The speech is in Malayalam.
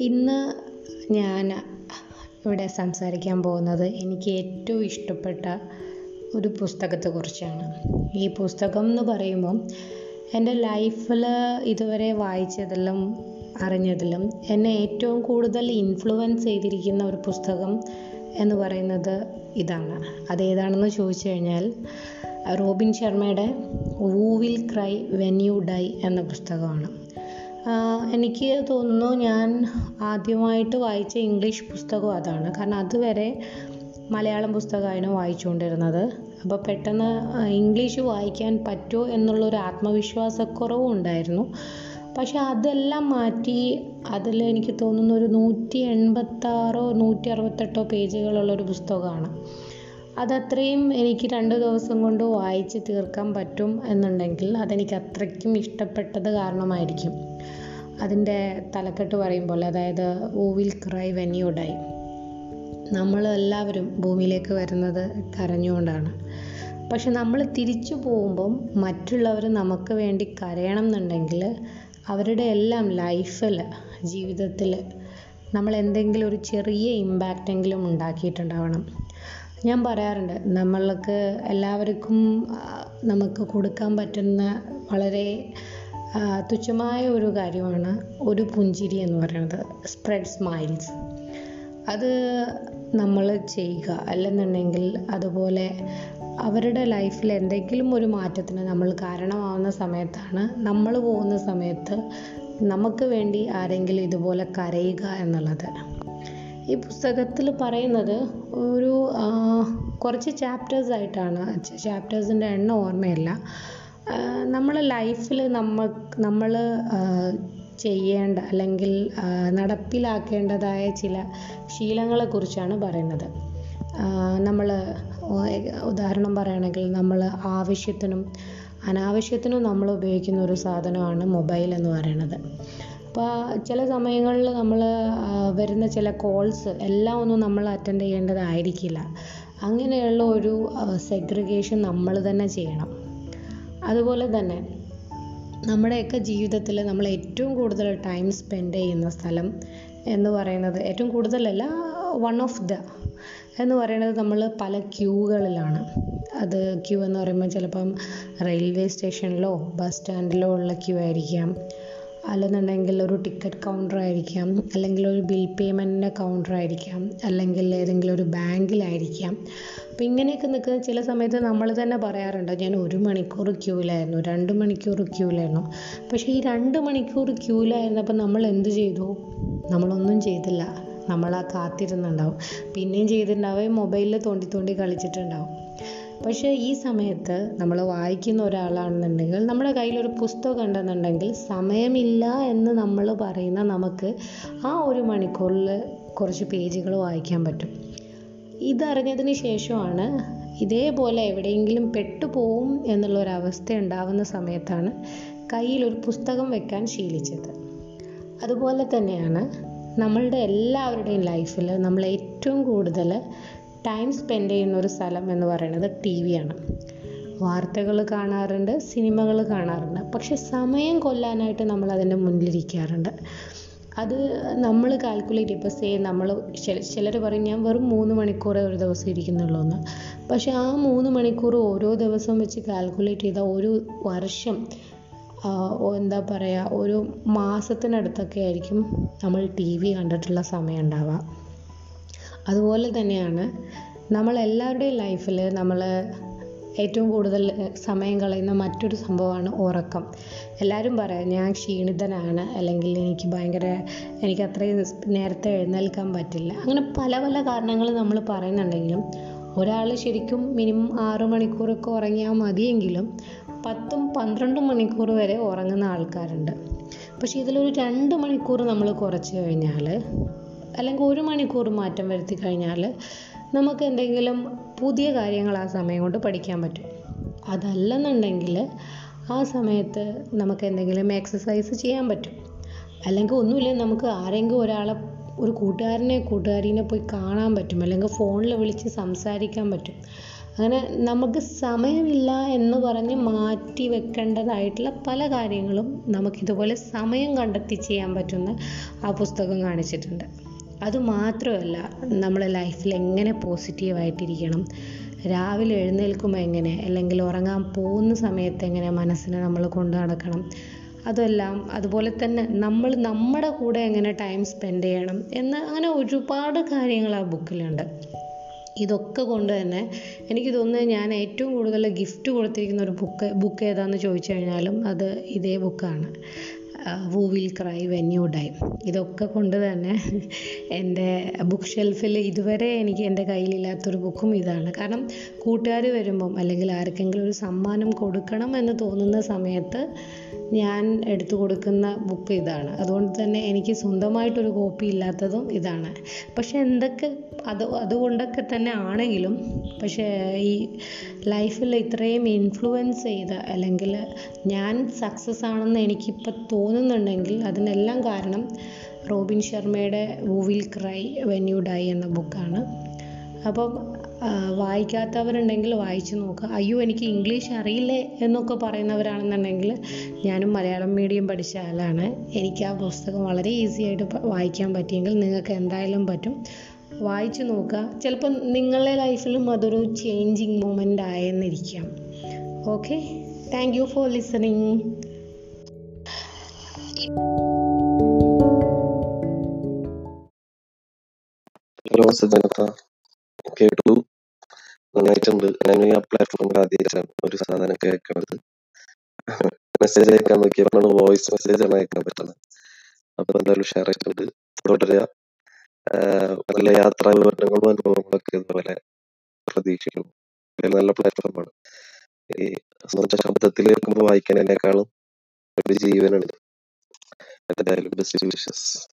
ഇന്ന് ഞാൻ ഇവിടെ സംസാരിക്കാൻ പോകുന്നത് എനിക്ക് ഏറ്റവും ഇഷ്ടപ്പെട്ട ഒരു പുസ്തകത്തെക്കുറിച്ചാണ് ഈ പുസ്തകം എന്ന് പറയുമ്പം എന്റെ ലൈഫിൽ ഇതുവരെ വായിച്ചതിലും അറിഞ്ഞതിലും എന്നെ ഏറ്റവും കൂടുതൽ ഇൻഫ്ലുവൻസ് ചെയ്തിരിക്കുന്ന ഒരു പുസ്തകം എന്ന് പറയുന്നത് ഇതാണ്. അതേതാണെന്ന് ചോദിച്ചു കഴിഞ്ഞാൽ റോബിൻ ശർമ്മയുടെ who will cry when you die എന്ന പുസ്തകമാണ്. എനിക്ക് തോന്നുന്നു ഞാൻ ആദ്യമായിട്ട് വായിച്ച ഇംഗ്ലീഷ് പുസ്തകം അതാണ്. കാരണം അതുവരെ മലയാളം പുസ്തകമായിരുന്നു വായിച്ചുകൊണ്ടിരുന്നത്. അപ്പോൾ പെട്ടെന്ന് ഇംഗ്ലീഷ് വായിക്കാൻ പറ്റുമോ എന്നുള്ളൊരു ആത്മവിശ്വാസക്കുറവും ഉണ്ടായിരുന്നു. പക്ഷെ അതെല്ലാം മാറ്റി അതിൽ എനിക്ക് തോന്നുന്ന ഒരു നൂറ്റി എൺപത്താറോ നൂറ്റി അറുപത്തെട്ടോ പേജുകളുള്ളൊരു പുസ്തകമാണ്. അതത്രയും എനിക്ക് രണ്ട് ദിവസം കൊണ്ട് വായിച്ച് തീർക്കാൻ പറ്റും എന്നുണ്ടെങ്കിൽ അതെനിക്ക് അത്രയ്ക്കും ഇഷ്ടപ്പെട്ടത് കാരണമായിരിക്കും. അതിന്റെ തലക്കെട്ട് പറയുമ്പോൾ അതായത് who will will cry when you die നമ്മൾ എല്ലാവരും ഭൂമിയിലേക്ക് വരുന്നത് കരഞ്ഞുകൊണ്ടാണ്. പക്ഷെ നമ്മൾ തിരിച്ചു പോകുമ്പം മറ്റുള്ളവർ നമുക്ക് വേണ്ടി കരയണം എന്നുണ്ടെങ്കിൽ അവരുടെ എല്ലാം ലൈഫിൽ ജീവിതത്തിൽ നമ്മൾ എന്തെങ്കിലും ഒരു ചെറിയ ഇമ്പാക്റ്റെങ്കിലും ഉണ്ടാക്കിയിട്ടുണ്ടാവണം. ഞാൻ പറയാറുണ്ട് നമ്മൾക്ക് എല്ലാവർക്കും നമുക്ക് കൊടുക്കാൻ പറ്റുന്ന വളരെ തുച്ഛമായ ഒരു കാര്യമാണ് ഒരു പുഞ്ചിരി എന്ന് പറയുന്നത്. സ്പ്രെഡ് സ്മൈൽസ് അത് നമ്മൾ ചെയ്യുക. അല്ലെന്നുണ്ടെങ്കിൽ അതുപോലെ അവരുടെ ലൈഫിൽ എന്തെങ്കിലും ഒരു മാറ്റത്തിന് നമ്മൾ കാരണമാവുന്ന സമയത്താണ് നമ്മൾ പോകുന്ന സമയത്ത് നമുക്ക് വേണ്ടി ആരെങ്കിലും ഇതുപോലെ കരയുക എന്നുള്ളത്. ഈ പുസ്തകത്തിൽ പറയുന്നത് ഒരു കുറച്ച് ചാപ്റ്റേഴ്സ് ആയിട്ടാണ്. ചാപ്റ്റേഴ്സിന്റെ എണ്ണം ഓർമ്മയില്ല. നമ്മളെ ലൈഫിൽ നമ്മൾ നമ്മൾ ചെയ്യേണ്ട അല്ലെങ്കിൽ നടപ്പിലാക്കേണ്ടതായ ചില ശീലങ്ങളെക്കുറിച്ചാണ് പറയുന്നത്. നമ്മൾ ഉദാഹരണം പറയുകയാണെങ്കിൽ നമ്മൾ ആവശ്യത്തിനും അനാവശ്യത്തിനും നമ്മൾ ഉപയോഗിക്കുന്ന ഒരു സാധനമാണ് മൊബൈൽ എന്ന് പറയുന്നത്. അപ്പോൾ ചില സമയങ്ങളിൽ നമ്മൾ വരുന്ന ചില കോൾസ് എല്ലാം ഒന്നും നമ്മൾ അറ്റൻഡ് ചെയ്യേണ്ടതായിരിക്കില്ല. അങ്ങനെയുള്ള ഒരു സെഗ്രിഗേഷൻ നമ്മൾ തന്നെ ചെയ്യണം. അതുപോലെ തന്നെ നമ്മുടെയൊക്കെ ജീവിതത്തിൽ നമ്മൾ ഏറ്റവും കൂടുതൽ ടൈം സ്പെൻഡ് ചെയ്യുന്ന സ്ഥലം എന്ന് പറയുന്നത് ഏറ്റവും കൂടുതലല്ല വൺ ഓഫ് ദ എന്ന് പറയുന്നത് നമ്മൾ പല ക്യൂകളിലാണ് അത് ക്യൂ എന്ന് പറയുമ്പോൾ ചിലപ്പം റെയിൽവേ സ്റ്റേഷനിലോ ബസ് സ്റ്റാൻഡിലോ ഉള്ള ക്യൂ ആയിരിക്കാം. അല്ലെന്നുണ്ടെങ്കിൽ ഒരു ടിക്കറ്റ് കൗണ്ടർ ആയിരിക്കാം അല്ലെങ്കിൽ ഒരു ബിൽ പേയ്മെന്റിന്റെ കൗണ്ടർ ആയിരിക്കാം അല്ലെങ്കിൽ ഏതെങ്കിലും ഒരു ബാങ്കിലായിരിക്കാം. അപ്പോൾ ഇങ്ങനെയൊക്കെ നിൽക്കുന്ന ചില സമയത്ത് നമ്മൾ തന്നെ പറയാറുണ്ട് ഞാൻ ഒരു മണിക്കൂർ ക്യൂവിലായിരുന്നു രണ്ട് മണിക്കൂർ ക്യൂവിലായിരുന്നു പക്ഷേ ഈ രണ്ട് മണിക്കൂർ ക്യൂവിലായിരുന്നപ്പോൾ നമ്മൾ എന്ത് ചെയ്തു? നമ്മളൊന്നും ചെയ്തില്ല. നമ്മൾ ആ കാത്തിരുന്നുണ്ടാവും. പിന്നെയും ചെയ്തിട്ടുണ്ടാവും മൊബൈലിൽ തോണ്ടി തോണ്ടി കളിച്ചിട്ടുണ്ടാവും. പക്ഷേ ഈ സമയത്ത് നമ്മൾ വായിക്കുന്ന ഒരാളാണെന്നുണ്ടെങ്കിൽ നമ്മുടെ കയ്യിലൊരു പുസ്തകം ഉണ്ടെന്നുണ്ടെങ്കിൽ സമയമില്ല എന്ന് നമ്മൾ പറയുന്ന നമുക്ക് ആ ഒരു മണിക്കൂറിൽ കുറച്ച് പേജുകൾ വായിക്കാൻ പറ്റും. ഇതറിഞ്ഞതിന് ശേഷമാണ് ഇതേപോലെ എവിടെയെങ്കിലും പെട്ടുപോകും എന്നുള്ളൊരവസ്ഥ ഉണ്ടാവുന്ന സമയത്താണ് കയ്യിലൊരു പുസ്തകം വെക്കാൻ ശീലിച്ചത്. അതുപോലെ തന്നെയാണ് നമ്മളുടെ എല്ലാവരുടെയും ലൈഫിൽ നമ്മൾ ഏറ്റവും കൂടുതൽ ടൈം സ്പെൻഡ് ചെയ്യുന്ന ഒരു സ്ഥലം എന്ന് പറയുന്നത് ടി വിയാണ് വാർത്തകൾ കാണാറുണ്ട് സിനിമകൾ കാണാറുണ്ട്. പക്ഷെ സമയം കൊല്ലാനായിട്ട് നമ്മൾ അതിന്റെ മുന്നിലിരിക്കാറുണ്ട്. അത് നമ്മൾ കാൽക്കുലേറ്റ് ഇപ്പോൾ സേ നമ്മൾ ചിലർ പറയും ഞാൻ വെറും മൂന്ന് മണിക്കൂറേ ഒരു ദിവസം ഇരിക്കുന്നുള്ളൂ എന്ന്. പക്ഷെ ആ മൂന്ന് മണിക്കൂർ ഓരോ ദിവസം വെച്ച് കാൽക്കുലേറ്റ് ചെയ്താൽ ഒരു വർഷം എന്താ പറയുക ഒരു മാസത്തിനടുത്തൊക്കെ ആയിരിക്കും നമ്മൾ ടി വി കണ്ടിട്ടുള്ള സമയം ഉണ്ടാവുക. അതുപോലെ തന്നെയാണ് നമ്മളെല്ലാവരുടെയും ലൈഫിൽ നമ്മൾ ഏറ്റവും കൂടുതൽ സമയം കളയുന്ന മറ്റൊരു സംഭവമാണ് ഉറക്കം. എല്ലാവരും പറയാം ഞാൻ ക്ഷീണിതനാണ് അല്ലെങ്കിൽ എനിക്ക് ഭയങ്കര എനിക്ക് അത്രയും നേരത്തെ എഴുന്നേൽക്കാൻ പറ്റില്ല അങ്ങനെ പല പല കാരണങ്ങൾ നമ്മൾ പറയുന്നുണ്ടെങ്കിലും ഒരാൾ ശരിക്കും മിനിമം ആറ് മണിക്കൂറൊക്കെ ഉറങ്ങിയാൽ മതിയെങ്കിലും പത്തും പന്ത്രണ്ടും മണിക്കൂർ വരെ ഉറങ്ങുന്ന ആൾക്കാരുണ്ട്. പക്ഷേ ഇതിലൊരു രണ്ട് മണിക്കൂർ നമ്മൾ കുറച്ച് കഴിഞ്ഞാൽ അല്ലെങ്കിൽ ഒരു മണിക്കൂർ മാറ്റം വരുത്തി കഴിഞ്ഞാൽ നമുക്ക് എന്തെങ്കിലും പുതിയ കാര്യങ്ങൾ ആ സമയം കൊണ്ട് പഠിക്കാൻ പറ്റും. അതല്ലെന്നുണ്ടെങ്കിൽ ആ സമയത്ത് നമുക്ക് എന്തെങ്കിലും എക്സസൈസ് ചെയ്യാൻ പറ്റും. അല്ലെങ്കിൽ ഒന്നുമില്ല നമുക്ക് ആരെങ്കിലും ഒരാളെ ഒരു കൂട്ടുകാരനെ കൂട്ടുകാരിനെ പോയി കാണാൻ പറ്റും. അല്ലെങ്കിൽ ഫോണിൽ വിളിച്ച് സംസാരിക്കാൻ പറ്റും. അങ്ങനെ നമുക്ക് സമയമില്ല എന്ന് പറഞ്ഞ് മാറ്റി വെക്കേണ്ടതായിട്ടുള്ള പല കാര്യങ്ങളും നമുക്കിതുപോലെ സമയം കണ്ടെത്തി ചെയ്യാൻ പറ്റുന്ന ആ പുസ്തകം കാണിച്ചിട്ടുണ്ട്. അതുമാത്രമല്ല നമ്മുടെ ലൈഫിൽ എങ്ങനെ പോസിറ്റീവായിട്ടിരിക്കണം രാവിലെ എഴുന്നേൽക്കുമ്പോൾ എങ്ങനെ അല്ലെങ്കിൽ ഉറങ്ങാൻ പോകുന്ന സമയത്ത് എങ്ങനെ മനസ്സിനെ നമ്മൾ കൊണ്ടു നടക്കണം അതെല്ലാം അതുപോലെ തന്നെ നമ്മൾ നമ്മുടെ കൂടെ എങ്ങനെ ടൈം സ്പെൻഡ് ചെയ്യണം എന്ന് അങ്ങനെ ഒരുപാട് കാര്യങ്ങൾ ആ ബുക്കിലുണ്ട് ഇതൊക്കെ കൊണ്ട് തന്നെ എനിക്ക് തോന്നുന്നത് ഞാൻ ഏറ്റവും കൂടുതൽ ഗിഫ്റ്റ് കൊടുത്തിരിക്കുന്ന ഒരു ബുക്ക് ബുക്ക് ഏതാണെന്ന് ചോദിച്ചു കഴിഞ്ഞാലും അത് ഇതേ ബുക്കാണ് who will cry when you die ഇതൊക്കെ കൊണ്ട് തന്നെ എന്റെ ബുക്ക് ഷെൽഫിൽ ഇതുവരെ എനിക്ക് എന്റെ കയ്യിലില്ലാത്തൊരു ബുക്കും ഇതാണ്. കാരണം കൂട്ടുകാർ വരുമ്പം അല്ലെങ്കിൽ ആർക്കെങ്കിലും ഒരു സമ്മാനം കൊടുക്കണം എന്ന് തോന്നുന്ന സമയത്ത് ഞാൻ എടുത്തു കൊടുക്കുന്ന ബുക്ക് ഇതാണ്. അതുകൊണ്ട് തന്നെ എനിക്ക് സ്വന്തമായിട്ടൊരു കോപ്പി ഇല്ലാത്തതും ഇതാണ്. പക്ഷേ എന്തൊക്കെ അത് അതുകൊണ്ടൊക്കെ തന്നെ ആണെങ്കിലും പക്ഷേ ഈ ലൈഫിൽ ഇത്രയും ഇൻഫ്ലുവൻസ് ചെയ്ത അല്ലെങ്കിൽ ഞാൻ സക്സസ് ആണെന്ന് എനിക്കിപ്പോൾ തോന്നുന്നുണ്ടെങ്കിൽ അതിനെല്ലാം കാരണം റോബിൻ ശർമ്മയുടെ who will cry when you die എന്ന ബുക്കാണ് അപ്പം വായിക്കാത്തവരുണ്ടെങ്കിൽ വായിച്ചു നോക്കുക അയ്യോ എനിക്ക് ഇംഗ്ലീഷ് അറിയില്ലേ എന്നൊക്കെ പറയുന്നവരാണെന്നുണ്ടെങ്കിൽ ഞാനും മലയാളം മീഡിയം പഠിച്ച ആളാണ്. എനിക്ക് ആ പുസ്തകം വളരെ ഈസി ആയിട്ട് വായിക്കാൻ പറ്റിയെങ്കിൽ നിങ്ങൾക്ക് എന്തായാലും പറ്റും. വായിച്ചു നോക്കുക. ചിലപ്പോൾ നിങ്ങളുടെ ലൈഫിലും അതൊരു changing moment ആയെന്നിരിക്കാം. Okay thank you for listening hello സജനത്ത കേട്ടു നന്നായിട്ടുണ്ട്. ഞാൻ ആ പ്ലാറ്റ്ഫോമിൽ ആദ്യമായിട്ടാണ് ഒരു സാധനം കേൾക്കുന്നത്. മെസ്സേജ് അയക്കാൻ നോക്കിയപ്പോഴാണ് വോയിസ് മെസ്സേജ് ആണ് അയക്കാൻ പറ്റുന്നത്. അപ്പൊ എന്തായാലും ഷെയർ ചെയ്തിട്ടുണ്ട് തുടരുക. നല്ല യാത്രാ വിവരണങ്ങളും അനുഭവങ്ങളൊക്കെ ഇതുപോലെ പ്രതീക്ഷിക്കുന്നു. നല്ല പ്ലാറ്റ്ഫോമാണ് ഈ ശബ്ദത്തിൽ വായിക്കുന്നതിനേക്കാളും ഒരു ജീവനുണ്ട് acadêmico das ciências